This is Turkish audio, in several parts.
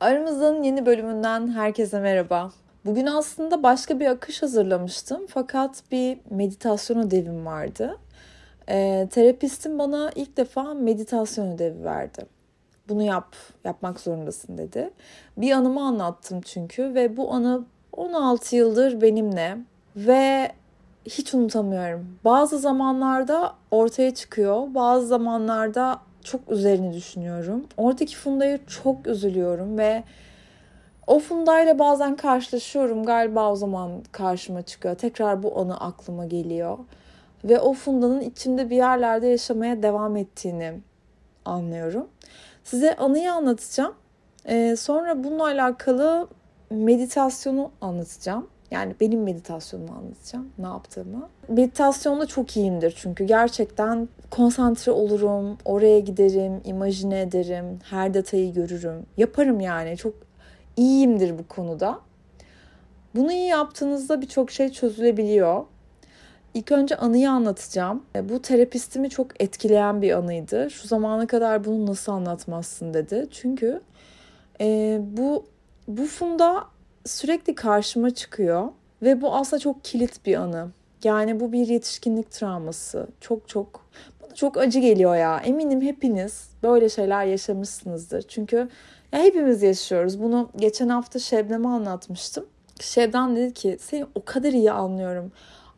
Aramızdan yeni bölümünden herkese merhaba. Bugün aslında başka bir akış hazırlamıştım fakat bir meditasyon ödevim vardı. E, terapistim bana ilk defa meditasyon ödevi verdi. Bunu yap, yapmak zorundasın dedi. Bir anımı anlattım çünkü ve bu anı 16 yıldır benimle ve hiç unutamıyorum. Bazı zamanlarda ortaya çıkıyor, bazı zamanlarda çok üzerine düşünüyorum. Oradaki Funda'ya çok üzülüyorum ve o Funda'yla bazen karşılaşıyorum. Galiba o zaman karşıma çıkıyor. Tekrar bu anı aklıma geliyor. Ve o Funda'nın içimde bir yerlerde yaşamaya devam ettiğini anlıyorum. Size anıyı anlatacağım. Ee, sonra bununla alakalı meditasyonu anlatacağım. Yani benim meditasyonumu anlatacağım. Ne yaptığımı. Meditasyonda çok iyiyimdir çünkü gerçekten konsantre olurum. Oraya giderim, imajine ederim. Her detayı görürüm. Yaparım yani. Çok iyiyimdir bu konuda. Bunu iyi yaptığınızda birçok şey çözülebiliyor. İlk önce anıyı anlatacağım. Bu terapistimi çok etkileyen bir anıydı. Şu zamana kadar bunu nasıl anlatmazsın dedi. Çünkü e, bu bu funda sürekli karşıma çıkıyor ve bu aslında çok kilit bir anı. Yani bu bir yetişkinlik travması. Çok çok bana çok acı geliyor ya. Eminim hepiniz böyle şeyler yaşamışsınızdır. Çünkü ya hepimiz yaşıyoruz. Bunu geçen hafta Şebnem'e anlatmıştım. Şebnem dedi ki seni o kadar iyi anlıyorum.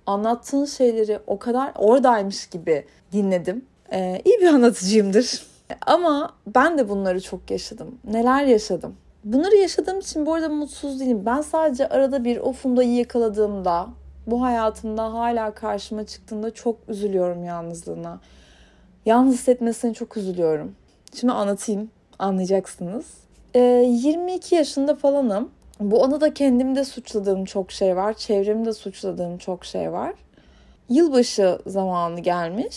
Anlattığın şeyleri o kadar oradaymış gibi dinledim. Ee, iyi bir anlatıcıyımdır. Ama ben de bunları çok yaşadım. Neler yaşadım? Bunları yaşadığım için bu arada mutsuz değilim. Ben sadece arada bir o fundayı yakaladığımda, bu hayatımda hala karşıma çıktığında çok üzülüyorum yalnızlığına. Yalnız hissetmesine çok üzülüyorum. Şimdi anlatayım, anlayacaksınız. Ee, 22 yaşında falanım. Bu anıda kendimde suçladığım çok şey var. Çevremde suçladığım çok şey var. Yılbaşı zamanı gelmiş.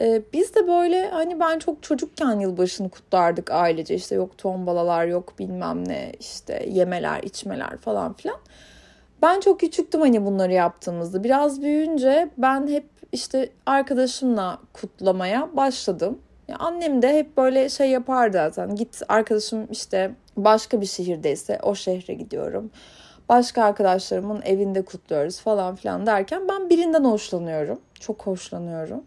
Ee, biz de böyle hani ben çok çocukken yılbaşını kutlardık ailece işte yok tombalalar yok bilmem ne işte yemeler içmeler falan filan. Ben çok küçüktüm hani bunları yaptığımızda. Biraz büyüyünce ben hep işte arkadaşımla kutlamaya başladım. Ya annem de hep böyle şey yapardı zaten. Git arkadaşım işte başka bir şehirdeyse o şehre gidiyorum. Başka arkadaşlarımın evinde kutluyoruz falan filan derken ben birinden hoşlanıyorum. Çok hoşlanıyorum.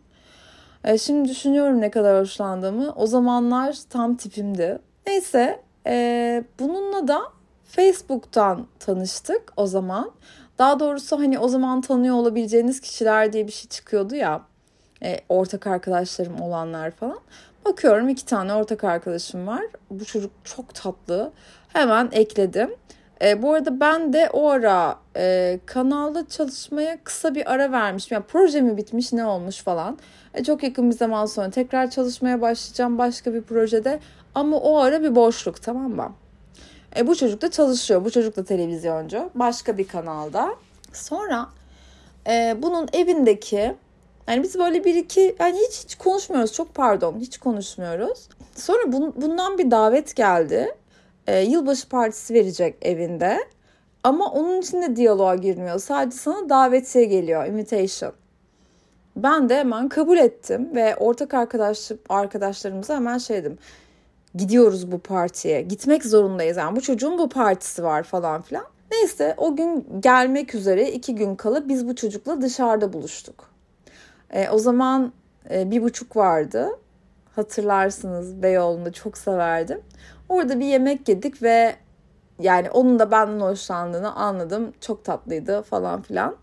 E, şimdi düşünüyorum ne kadar hoşlandığımı. O zamanlar tam tipimdi. Neyse e, bununla da Facebook'tan tanıştık o zaman. Daha doğrusu hani o zaman tanıyor olabileceğiniz kişiler diye bir şey çıkıyordu ya. E, ortak arkadaşlarım olanlar falan. Bakıyorum iki tane ortak arkadaşım var. Bu çocuk çok tatlı. Hemen ekledim. E, bu arada ben de o ara e, kanalda çalışmaya kısa bir ara vermişim. Yani proje mi bitmiş ne olmuş falan. E, çok yakın bir zaman sonra tekrar çalışmaya başlayacağım başka bir projede. Ama o ara bir boşluk tamam mı? E, bu çocuk da çalışıyor. Bu çocuk da televizyoncu. Başka bir kanalda. Sonra e, bunun evindeki yani biz böyle bir iki yani hiç hiç konuşmuyoruz. Çok pardon hiç konuşmuyoruz. Sonra bun, bundan bir davet geldi e, yılbaşı partisi verecek evinde. Ama onun için de diyaloğa girmiyor. Sadece sana davetiye geliyor, invitation. Ben de hemen kabul ettim ve ortak arkadaş arkadaşlarımıza hemen şey dedim. Gidiyoruz bu partiye. Gitmek zorundayız. Yani bu çocuğun bu partisi var falan filan. Neyse o gün gelmek üzere iki gün kala biz bu çocukla dışarıda buluştuk. E, o zaman e, bir buçuk vardı. Hatırlarsınız Beyoğlu'nda çok severdim. Orada bir yemek yedik ve yani onun da benden hoşlandığını anladım. Çok tatlıydı falan filan.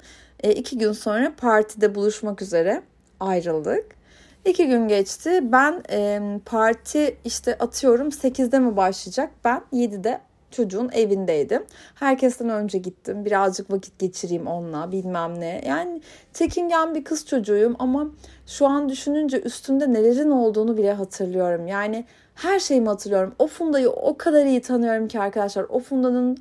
E, iki gün sonra partide buluşmak üzere ayrıldık. İki gün geçti. Ben e, parti işte atıyorum 8'de mi başlayacak? Ben 7'de çocuğun evindeydim. Herkesten önce gittim. Birazcık vakit geçireyim onunla bilmem ne. Yani çekingen bir kız çocuğuyum ama şu an düşününce üstümde nelerin olduğunu bile hatırlıyorum. Yani her şeyimi hatırlıyorum. O Funda'yı o kadar iyi tanıyorum ki arkadaşlar. O Funda'nın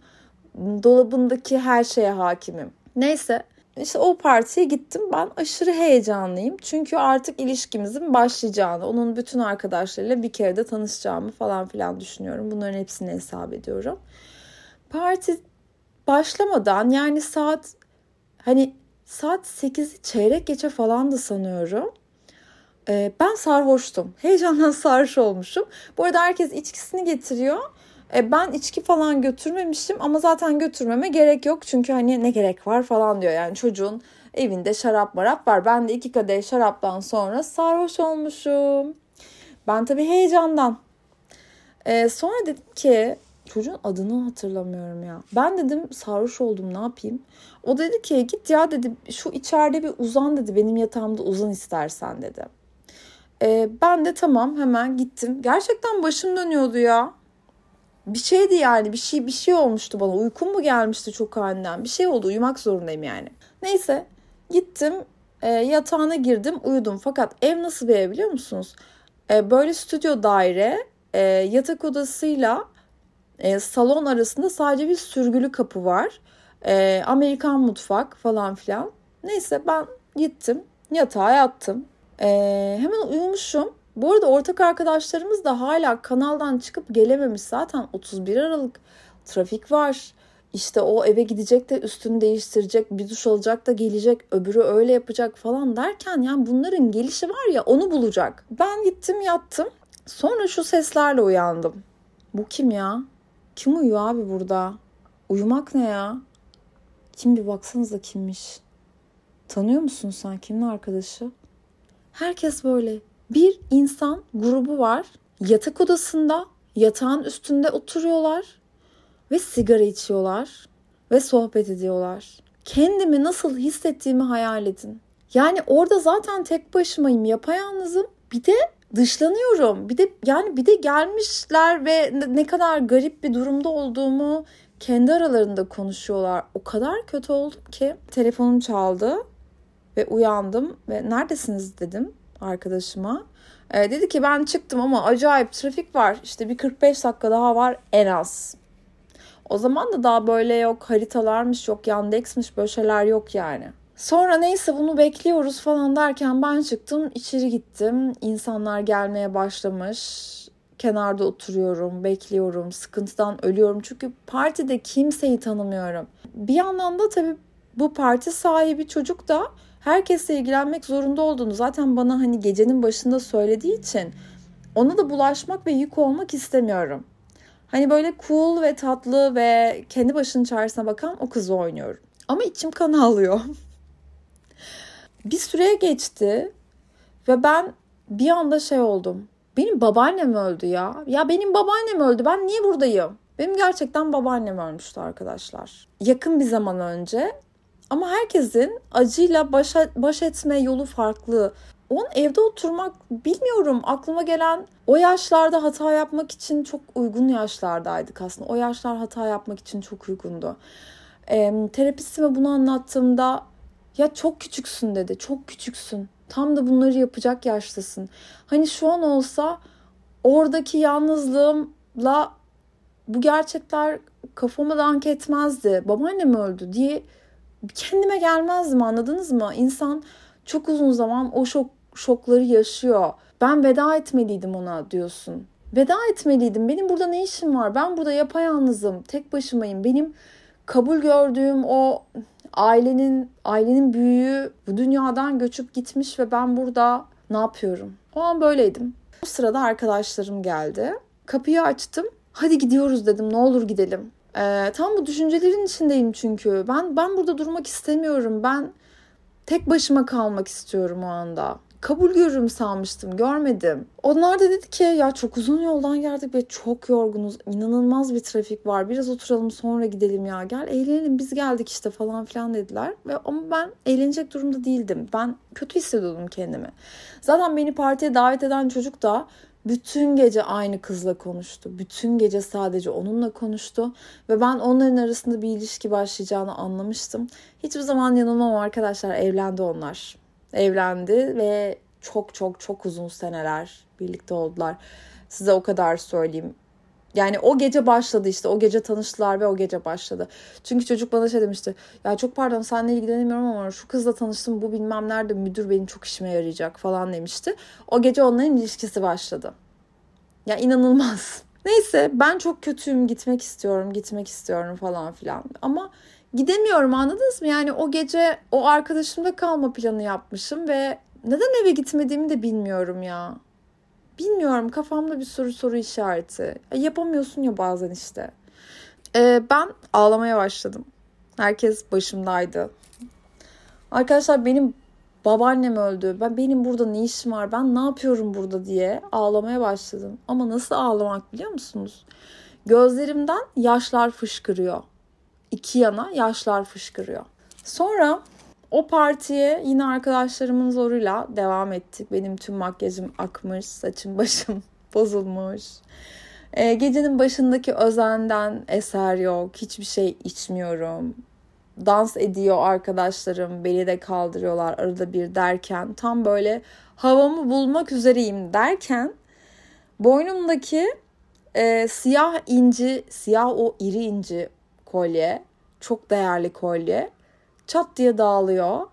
dolabındaki her şeye hakimim. Neyse işte o partiye gittim. Ben aşırı heyecanlıyım. Çünkü artık ilişkimizin başlayacağını, onun bütün arkadaşlarıyla bir kere de tanışacağımı falan filan düşünüyorum. Bunların hepsini hesap ediyorum. Parti başlamadan yani saat hani saat 8'i çeyrek geçe falan da sanıyorum. Ee, ben sarhoştum. Heyecandan sarhoş olmuşum. Bu arada herkes içkisini getiriyor. E, ben içki falan götürmemişim ama zaten götürmeme gerek yok. Çünkü hani ne gerek var falan diyor. Yani çocuğun evinde şarap marap var. Ben de iki kadeh şaraptan sonra sarhoş olmuşum. Ben tabii heyecandan. E, sonra dedim ki çocuğun adını hatırlamıyorum ya. Ben dedim sarhoş oldum ne yapayım. O dedi ki git ya dedi şu içeride bir uzan dedi benim yatağımda uzan istersen dedi. E, ben de tamam hemen gittim. Gerçekten başım dönüyordu ya. Bir şeydi yani bir şey bir şey olmuştu bana. Uykum mu gelmişti çok aniden. Bir şey oldu uyumak zorundayım yani. Neyse gittim e, yatağına girdim uyudum. Fakat ev nasıl bir ev biliyor musunuz? E, böyle stüdyo daire e, yatak odasıyla e, salon arasında sadece bir sürgülü kapı var. E, Amerikan mutfak falan filan. Neyse ben gittim yatağa yattım. E, hemen uyumuşum. Bu arada ortak arkadaşlarımız da hala kanaldan çıkıp gelememiş. Zaten 31 Aralık trafik var. İşte o eve gidecek de üstünü değiştirecek, bir duş alacak da gelecek, öbürü öyle yapacak falan derken yani bunların gelişi var ya onu bulacak. Ben gittim yattım. Sonra şu seslerle uyandım. Bu kim ya? Kim uyuyor abi burada? Uyumak ne ya? Kim bir baksanıza kimmiş? Tanıyor musun sen? Kimin arkadaşı? Herkes böyle. Bir insan grubu var. Yatak odasında, yatağın üstünde oturuyorlar ve sigara içiyorlar ve sohbet ediyorlar. Kendimi nasıl hissettiğimi hayal edin. Yani orada zaten tek başımayım, yapayalnızım. Bir de dışlanıyorum. Bir de yani bir de gelmişler ve ne kadar garip bir durumda olduğumu kendi aralarında konuşuyorlar. O kadar kötü oldum ki telefonum çaldı ve uyandım ve neredesiniz dedim arkadaşıma. E, dedi ki ben çıktım ama acayip trafik var. İşte bir 45 dakika daha var en az. O zaman da daha böyle yok haritalarmış yok Yandex'miş böyle şeyler yok yani. Sonra neyse bunu bekliyoruz falan derken ben çıktım içeri gittim. İnsanlar gelmeye başlamış. Kenarda oturuyorum, bekliyorum, sıkıntıdan ölüyorum. Çünkü partide kimseyi tanımıyorum. Bir yandan da tabii bu parti sahibi çocuk da herkesle ilgilenmek zorunda olduğunu zaten bana hani gecenin başında söylediği için ona da bulaşmak ve yük olmak istemiyorum. Hani böyle cool ve tatlı ve kendi başının çaresine bakan o kızı oynuyorum. Ama içim kan ağlıyor. bir süreye geçti ve ben bir anda şey oldum. Benim babaannem öldü ya. Ya benim babaannem öldü. Ben niye buradayım? Benim gerçekten babaannem ölmüştü arkadaşlar. Yakın bir zaman önce. Ama herkesin acıyla baş, baş etme yolu farklı. Onun evde oturmak bilmiyorum aklıma gelen o yaşlarda hata yapmak için çok uygun yaşlardaydık aslında. O yaşlar hata yapmak için çok uygundu. E, terapistime bunu anlattığımda ya çok küçüksün dedi. Çok küçüksün. Tam da bunları yapacak yaştasın. Hani şu an olsa oradaki yalnızlığımla bu gerçekler kafama dank etmezdi. Babaannem öldü diye kendime gelmezdim anladınız mı? İnsan çok uzun zaman o şok şokları yaşıyor. Ben veda etmeliydim ona diyorsun. Veda etmeliydim. Benim burada ne işim var? Ben burada yapayalnızım. Tek başımayım. Benim kabul gördüğüm o ailenin ailenin büyüğü bu dünyadan göçüp gitmiş ve ben burada ne yapıyorum? O an böyleydim. O sırada arkadaşlarım geldi. Kapıyı açtım. Hadi gidiyoruz dedim. Ne olur gidelim. Ee, tam bu düşüncelerin içindeyim çünkü. Ben ben burada durmak istemiyorum. Ben tek başıma kalmak istiyorum o anda kabul görürüm sanmıştım. Görmedim. Onlar da dedi ki ya çok uzun yoldan geldik ve çok yorgunuz. İnanılmaz bir trafik var. Biraz oturalım sonra gidelim ya. Gel eğlenelim biz geldik işte falan filan dediler. Ve ama ben eğlenecek durumda değildim. Ben kötü hissediyordum kendimi. Zaten beni partiye davet eden çocuk da bütün gece aynı kızla konuştu. Bütün gece sadece onunla konuştu ve ben onların arasında bir ilişki başlayacağını anlamıştım. Hiçbir zaman yanılmam arkadaşlar evlendi onlar evlendi ve çok çok çok uzun seneler birlikte oldular. Size o kadar söyleyeyim. Yani o gece başladı işte. O gece tanıştılar ve o gece başladı. Çünkü çocuk bana şey demişti. Ya çok pardon seninle ilgilenemiyorum ama şu kızla tanıştım. Bu bilmem nerede müdür benim çok işime yarayacak falan demişti. O gece onların ilişkisi başladı. Ya inanılmaz. Neyse ben çok kötüyüm gitmek istiyorum gitmek istiyorum falan filan. Ama gidemiyorum anladınız mı? Yani o gece o arkadaşımda kalma planı yapmışım ve neden eve gitmediğimi de bilmiyorum ya. Bilmiyorum kafamda bir sürü soru işareti. E, yapamıyorsun ya bazen işte. E, ben ağlamaya başladım. Herkes başımdaydı. Arkadaşlar benim babaannem öldü. Ben benim burada ne işim var? Ben ne yapıyorum burada diye ağlamaya başladım. Ama nasıl ağlamak biliyor musunuz? Gözlerimden yaşlar fışkırıyor. İki yana yaşlar fışkırıyor. Sonra o partiye yine arkadaşlarımın zoruyla devam ettik. Benim tüm makyajım akmış, saçım başım bozulmuş. Ee, gecenin başındaki özenden eser yok. Hiçbir şey içmiyorum. Dans ediyor arkadaşlarım. Beni de kaldırıyorlar arada bir derken. Tam böyle havamı bulmak üzereyim derken boynumdaki e, siyah inci, siyah o iri inci kolye, çok değerli kolye çat diye dağılıyor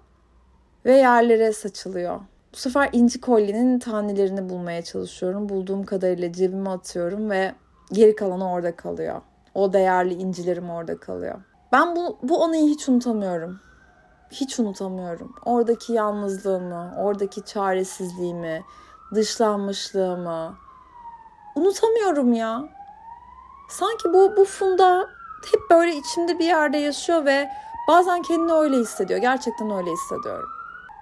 ve yerlere saçılıyor. Bu sefer inci kolyenin tanelerini bulmaya çalışıyorum. Bulduğum kadarıyla cebime atıyorum ve geri kalanı orada kalıyor. O değerli incilerim orada kalıyor. Ben bu, bu anıyı hiç unutamıyorum. Hiç unutamıyorum. Oradaki yalnızlığımı, oradaki çaresizliğimi, dışlanmışlığımı unutamıyorum ya. Sanki bu bu funda hep böyle içimde bir yerde yaşıyor ve bazen kendini öyle hissediyor. Gerçekten öyle hissediyorum.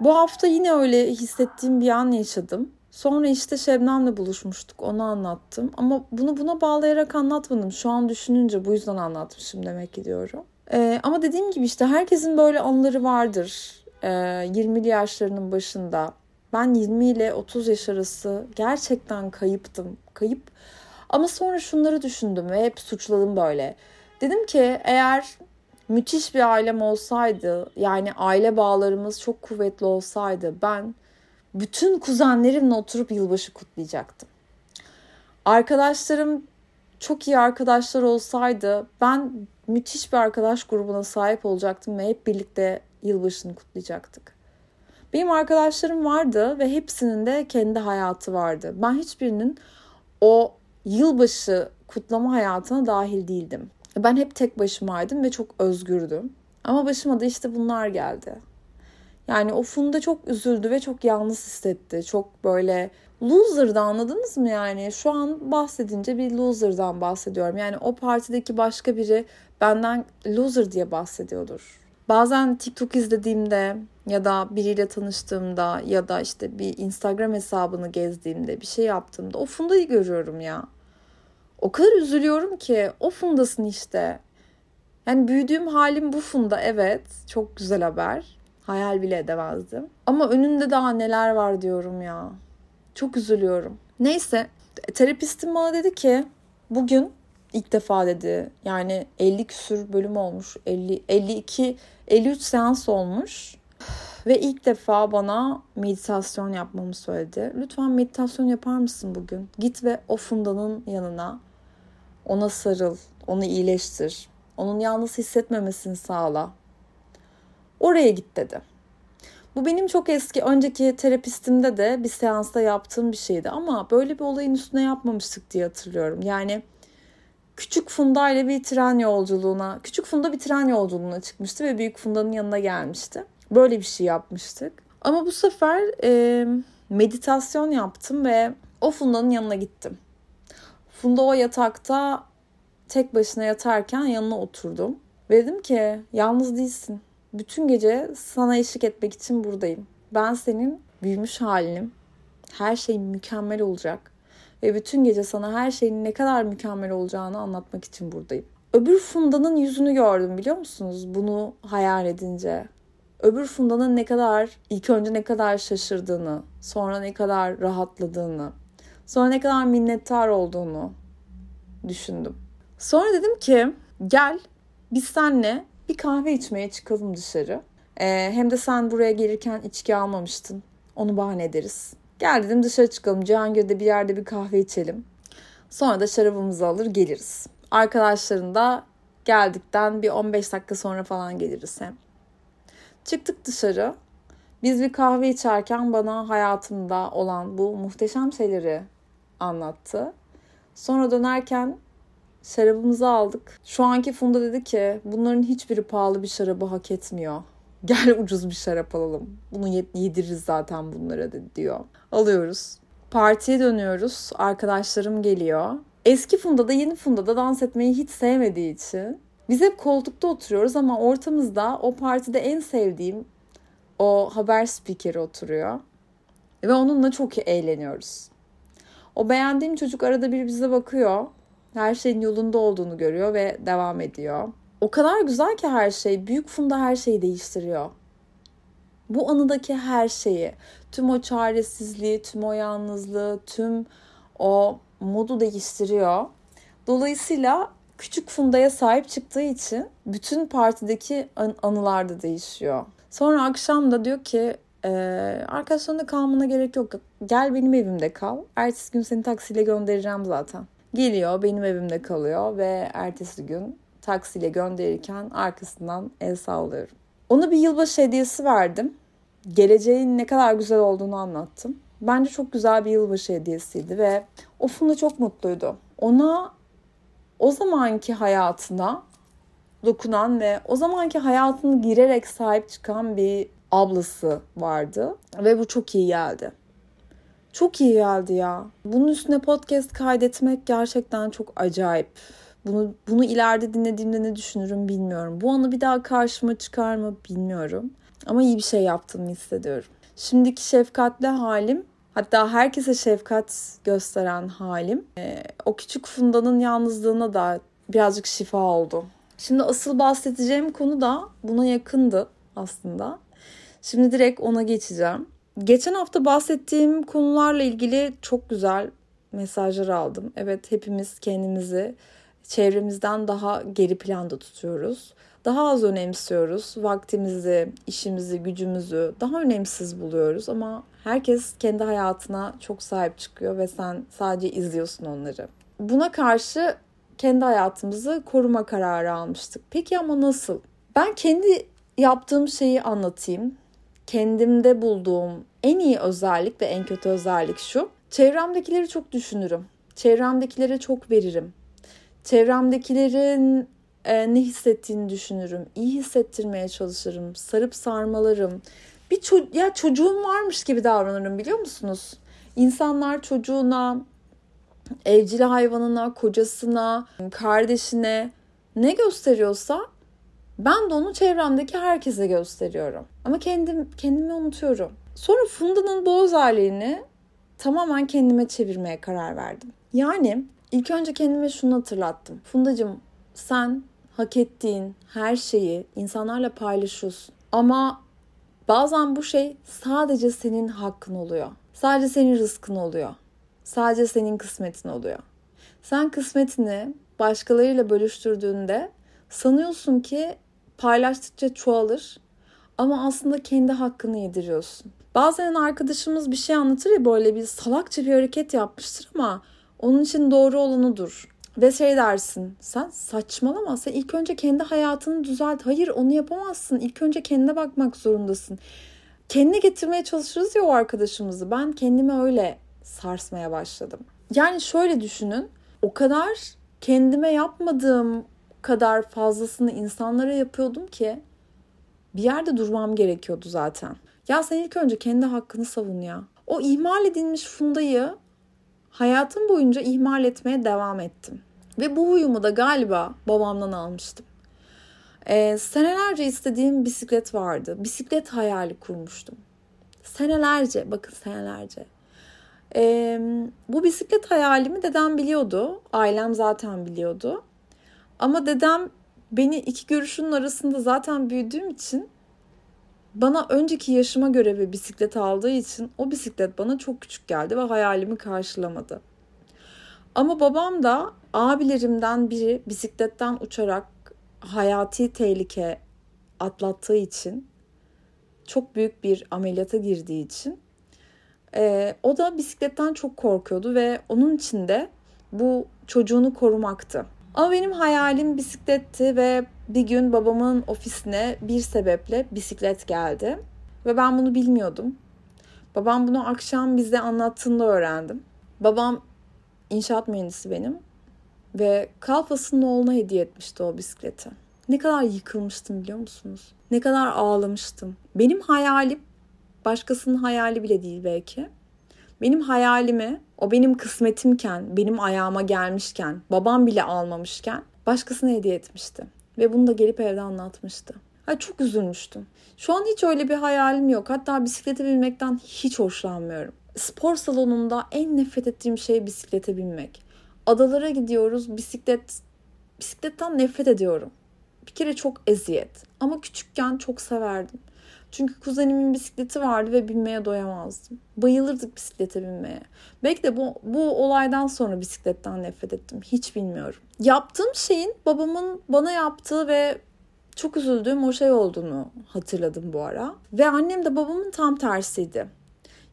Bu hafta yine öyle hissettiğim bir an yaşadım. Sonra işte Şebnem'le buluşmuştuk. Onu anlattım. Ama bunu buna bağlayarak anlatmadım. Şu an düşününce bu yüzden anlatmışım demek ki diyorum. Ee, ama dediğim gibi işte herkesin böyle anıları vardır. Ee, 20'li yaşlarının başında. Ben 20 ile 30 yaş arası gerçekten kayıptım. Kayıp. Ama sonra şunları düşündüm ve hep suçladım böyle. Dedim ki eğer müthiş bir ailem olsaydı yani aile bağlarımız çok kuvvetli olsaydı ben bütün kuzenlerimle oturup yılbaşı kutlayacaktım. Arkadaşlarım çok iyi arkadaşlar olsaydı ben müthiş bir arkadaş grubuna sahip olacaktım ve hep birlikte yılbaşını kutlayacaktık. Benim arkadaşlarım vardı ve hepsinin de kendi hayatı vardı. Ben hiçbirinin o yılbaşı kutlama hayatına dahil değildim. Ben hep tek başımaydım ve çok özgürdüm. Ama başıma da işte bunlar geldi. Yani o Funda çok üzüldü ve çok yalnız hissetti. Çok böyle loser'da anladınız mı yani? Şu an bahsedince bir loser'dan bahsediyorum. Yani o partideki başka biri benden loser diye bahsediyordur. Bazen TikTok izlediğimde ya da biriyle tanıştığımda ya da işte bir Instagram hesabını gezdiğimde bir şey yaptığımda o Funda'yı görüyorum ya. O kadar üzülüyorum ki o Funda'sın işte. Yani büyüdüğüm halim bu Funda evet çok güzel haber. Hayal bile edemezdim. Ama önünde daha neler var diyorum ya. Çok üzülüyorum. Neyse terapistim bana dedi ki bugün ilk defa dedi. Yani 50 küsür bölüm olmuş. 50 52 53 seans olmuş. Ve ilk defa bana meditasyon yapmamı söyledi. Lütfen meditasyon yapar mısın bugün? Git ve o fundanın yanına. Ona sarıl, onu iyileştir. Onun yalnız hissetmemesini sağla. Oraya git dedi. Bu benim çok eski önceki terapistimde de bir seansta yaptığım bir şeydi ama böyle bir olayın üstüne yapmamıştık diye hatırlıyorum. Yani küçük Funda ile bir tren yolculuğuna, küçük Funda bir tren yolculuğuna çıkmıştı ve büyük Funda'nın yanına gelmişti. Böyle bir şey yapmıştık. Ama bu sefer e, meditasyon yaptım ve o Funda'nın yanına gittim. Funda o yatakta tek başına yatarken yanına oturdum. Ve dedim ki yalnız değilsin. Bütün gece sana eşlik etmek için buradayım. Ben senin büyümüş halinim. Her şey mükemmel olacak. Ve bütün gece sana her şeyin ne kadar mükemmel olacağını anlatmak için buradayım. Öbür Funda'nın yüzünü gördüm biliyor musunuz? Bunu hayal edince. Öbür Funda'nın ne kadar, ilk önce ne kadar şaşırdığını, sonra ne kadar rahatladığını, sonra ne kadar minnettar olduğunu düşündüm. Sonra dedim ki gel biz senle bir kahve içmeye çıkalım dışarı. Ee, hem de sen buraya gelirken içki almamıştın. Onu bahane ederiz. Gel dedim dışarı çıkalım. Cihangir'de bir yerde bir kahve içelim. Sonra da şarabımızı alır geliriz. Arkadaşların da geldikten bir 15 dakika sonra falan geliriz hem. Çıktık dışarı. Biz bir kahve içerken bana hayatımda olan bu muhteşem şeyleri anlattı. Sonra dönerken şarabımızı aldık. Şu anki Funda dedi ki bunların hiçbiri pahalı bir şarabı hak etmiyor. Gel ucuz bir şarap alalım. Bunu yediririz zaten bunlara dedi diyor. Alıyoruz. Partiye dönüyoruz. Arkadaşlarım geliyor. Eski Funda da yeni Funda da dans etmeyi hiç sevmediği için biz hep koltukta oturuyoruz ama ortamızda o partide en sevdiğim o haber spikeri oturuyor. Ve onunla çok eğleniyoruz. O beğendiğim çocuk arada bir bize bakıyor. Her şeyin yolunda olduğunu görüyor ve devam ediyor. O kadar güzel ki her şey. Büyük Funda her şeyi değiştiriyor. Bu anıdaki her şeyi, tüm o çaresizliği, tüm o yalnızlığı, tüm o modu değiştiriyor. Dolayısıyla küçük Funda'ya sahip çıktığı için bütün partideki an- anılar da değişiyor. Sonra akşam da diyor ki e, arkadaşlarında kalmana gerek yok. Gel benim evimde kal. Ertesi gün seni taksiyle göndereceğim zaten. Geliyor benim evimde kalıyor ve ertesi gün taksiyle gönderirken arkasından el sallıyorum. Ona bir yılbaşı hediyesi verdim. Geleceğin ne kadar güzel olduğunu anlattım. Bence çok güzel bir yılbaşı hediyesiydi ve o Funda çok mutluydu. Ona o zamanki hayatına dokunan ve o zamanki hayatını girerek sahip çıkan bir ablası vardı. Ve bu çok iyi geldi. Çok iyi geldi ya. Bunun üstüne podcast kaydetmek gerçekten çok acayip. Bunu, bunu ileride dinlediğimde ne düşünürüm bilmiyorum. Bu anı bir daha karşıma çıkar mı bilmiyorum. Ama iyi bir şey yaptığımı hissediyorum. Şimdiki şefkatli halim Hatta herkese şefkat gösteren halim e, o küçük Funda'nın yalnızlığına da birazcık şifa oldu. Şimdi asıl bahsedeceğim konu da buna yakındı aslında. Şimdi direkt ona geçeceğim. Geçen hafta bahsettiğim konularla ilgili çok güzel mesajlar aldım. Evet hepimiz kendimizi çevremizden daha geri planda tutuyoruz. Daha az önemsiyoruz. Vaktimizi, işimizi, gücümüzü daha önemsiz buluyoruz ama herkes kendi hayatına çok sahip çıkıyor ve sen sadece izliyorsun onları. Buna karşı kendi hayatımızı koruma kararı almıştık. Peki ama nasıl? Ben kendi yaptığım şeyi anlatayım. Kendimde bulduğum en iyi özellik ve en kötü özellik şu. Çevremdekileri çok düşünürüm. Çevremdekilere çok veririm. Çevremdekilerin e, ne hissettiğini düşünürüm. İyi hissettirmeye çalışırım. Sarıp sarmalarım. Bir ço- ya çocuğum varmış gibi davranırım biliyor musunuz? İnsanlar çocuğuna, evcil hayvanına, kocasına, kardeşine ne gösteriyorsa ben de onu çevremdeki herkese gösteriyorum. Ama kendim kendimi unutuyorum. Sonra Funda'nın bu özelliğini tamamen kendime çevirmeye karar verdim. Yani ilk önce kendime şunu hatırlattım. Fundacığım sen hak ettiğin her şeyi insanlarla paylaşıyorsun. Ama bazen bu şey sadece senin hakkın oluyor. Sadece senin rızkın oluyor. Sadece senin kısmetin oluyor. Sen kısmetini başkalarıyla bölüştürdüğünde sanıyorsun ki paylaştıkça çoğalır ama aslında kendi hakkını yediriyorsun. Bazen arkadaşımız bir şey anlatır ya böyle bir salakça bir hareket yapmıştır ama onun için doğru olanıdır. Ve şey dersin sen saçmalama sen ilk önce kendi hayatını düzelt. Hayır onu yapamazsın. İlk önce kendine bakmak zorundasın. Kendine getirmeye çalışırız ya o arkadaşımızı. Ben kendimi öyle sarsmaya başladım. Yani şöyle düşünün. O kadar kendime yapmadığım kadar fazlasını insanlara yapıyordum ki bir yerde durmam gerekiyordu zaten. Ya sen ilk önce kendi hakkını savun ya. O ihmal edilmiş Funda'yı hayatım boyunca ihmal etmeye devam ettim. Ve bu huyumu da galiba babamdan almıştım. Ee, senelerce istediğim bisiklet vardı. Bisiklet hayali kurmuştum. Senelerce, bakın senelerce. Ee, bu bisiklet hayalimi dedem biliyordu. Ailem zaten biliyordu. Ama dedem beni iki görüşünün arasında zaten büyüdüğüm için bana önceki yaşıma göre bir bisiklet aldığı için o bisiklet bana çok küçük geldi ve hayalimi karşılamadı. Ama babam da abilerimden biri bisikletten uçarak hayati tehlike atlattığı için çok büyük bir ameliyata girdiği için e, o da bisikletten çok korkuyordu ve onun için de bu çocuğunu korumaktı. Ama benim hayalim bisikletti ve bir gün babamın ofisine bir sebeple bisiklet geldi. Ve ben bunu bilmiyordum. Babam bunu akşam bize anlattığında öğrendim. Babam inşaat mühendisi benim. Ve Kalfas'ın oğluna hediye etmişti o bisikleti. Ne kadar yıkılmıştım biliyor musunuz? Ne kadar ağlamıştım. Benim hayalim başkasının hayali bile değil belki. Benim hayalimi, o benim kısmetimken, benim ayağıma gelmişken, babam bile almamışken başkasına hediye etmişti. Ve bunu da gelip evde anlatmıştı. Ay çok üzülmüştüm. Şu an hiç öyle bir hayalim yok. Hatta bisiklete binmekten hiç hoşlanmıyorum. Spor salonunda en nefret ettiğim şey bisiklete binmek. Adalara gidiyoruz. Bisiklet bisikletten nefret ediyorum. Bir kere çok eziyet. Ama küçükken çok severdim. Çünkü kuzenimin bisikleti vardı ve binmeye doyamazdım. Bayılırdık bisiklete binmeye. Belki de bu, bu olaydan sonra bisikletten nefret ettim. Hiç bilmiyorum. Yaptığım şeyin babamın bana yaptığı ve çok üzüldüğüm o şey olduğunu hatırladım bu ara. Ve annem de babamın tam tersiydi.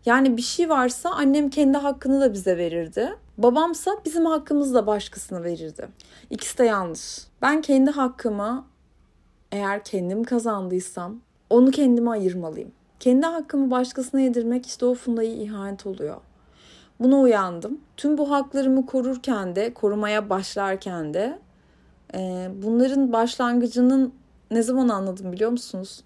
Yani bir şey varsa annem kendi hakkını da bize verirdi. Babamsa bizim hakkımızı da başkasına verirdi. İkisi de yanlış. Ben kendi hakkımı eğer kendim kazandıysam onu kendime ayırmalıyım. Kendi hakkımı başkasına yedirmek işte o fundayı ihanet oluyor. Buna uyandım. Tüm bu haklarımı korurken de, korumaya başlarken de e, bunların başlangıcının ne zaman anladım biliyor musunuz?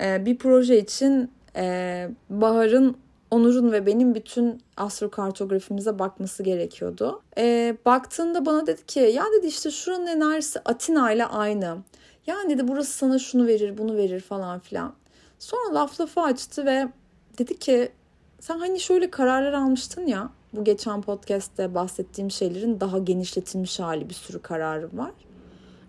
E, bir proje için e, Bahar'ın Onur'un ve benim bütün astrokartografimize bakması gerekiyordu. E, baktığında bana dedi ki ya dedi işte şuranın enerjisi Atina ile aynı. Yani dedi burası sana şunu verir bunu verir falan filan. Sonra laf lafı açtı ve dedi ki sen hani şöyle kararlar almıştın ya bu geçen podcast'te bahsettiğim şeylerin daha genişletilmiş hali bir sürü kararım var.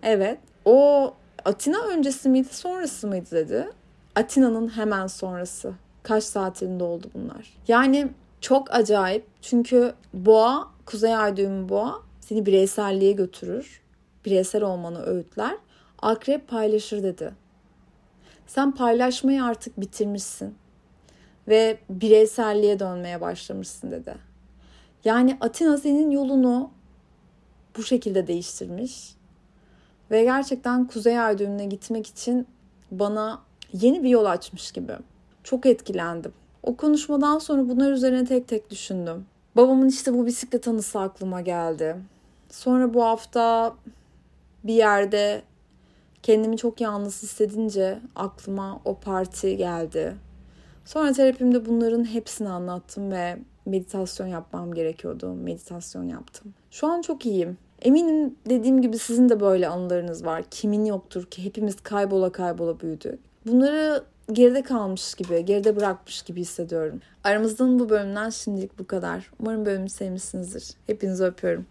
Evet o Atina öncesi miydi sonrası mıydı dedi. Atina'nın hemen sonrası. Kaç saatinde oldu bunlar. Yani çok acayip çünkü boğa, kuzey ay düğümü boğa seni bireyselliğe götürür. Bireysel olmanı öğütler. Akrep paylaşır dedi. Sen paylaşmayı artık bitirmişsin ve bireyselliğe dönmeye başlamışsın dedi. Yani Atina senin yolunu bu şekilde değiştirmiş ve gerçekten Kuzey Ay düğümüne gitmek için bana yeni bir yol açmış gibi. Çok etkilendim. O konuşmadan sonra bunlar üzerine tek tek düşündüm. Babamın işte bu bisiklet anısı aklıma geldi. Sonra bu hafta bir yerde kendimi çok yalnız hissedince aklıma o parti geldi. Sonra terapimde bunların hepsini anlattım ve meditasyon yapmam gerekiyordu. Meditasyon yaptım. Şu an çok iyiyim. Eminim dediğim gibi sizin de böyle anılarınız var. Kimin yoktur ki hepimiz kaybola kaybola büyüdük. Bunları geride kalmış gibi, geride bırakmış gibi hissediyorum. Aramızdan bu bölümden şimdilik bu kadar. Umarım bölümü sevmişsinizdir. Hepinizi öpüyorum.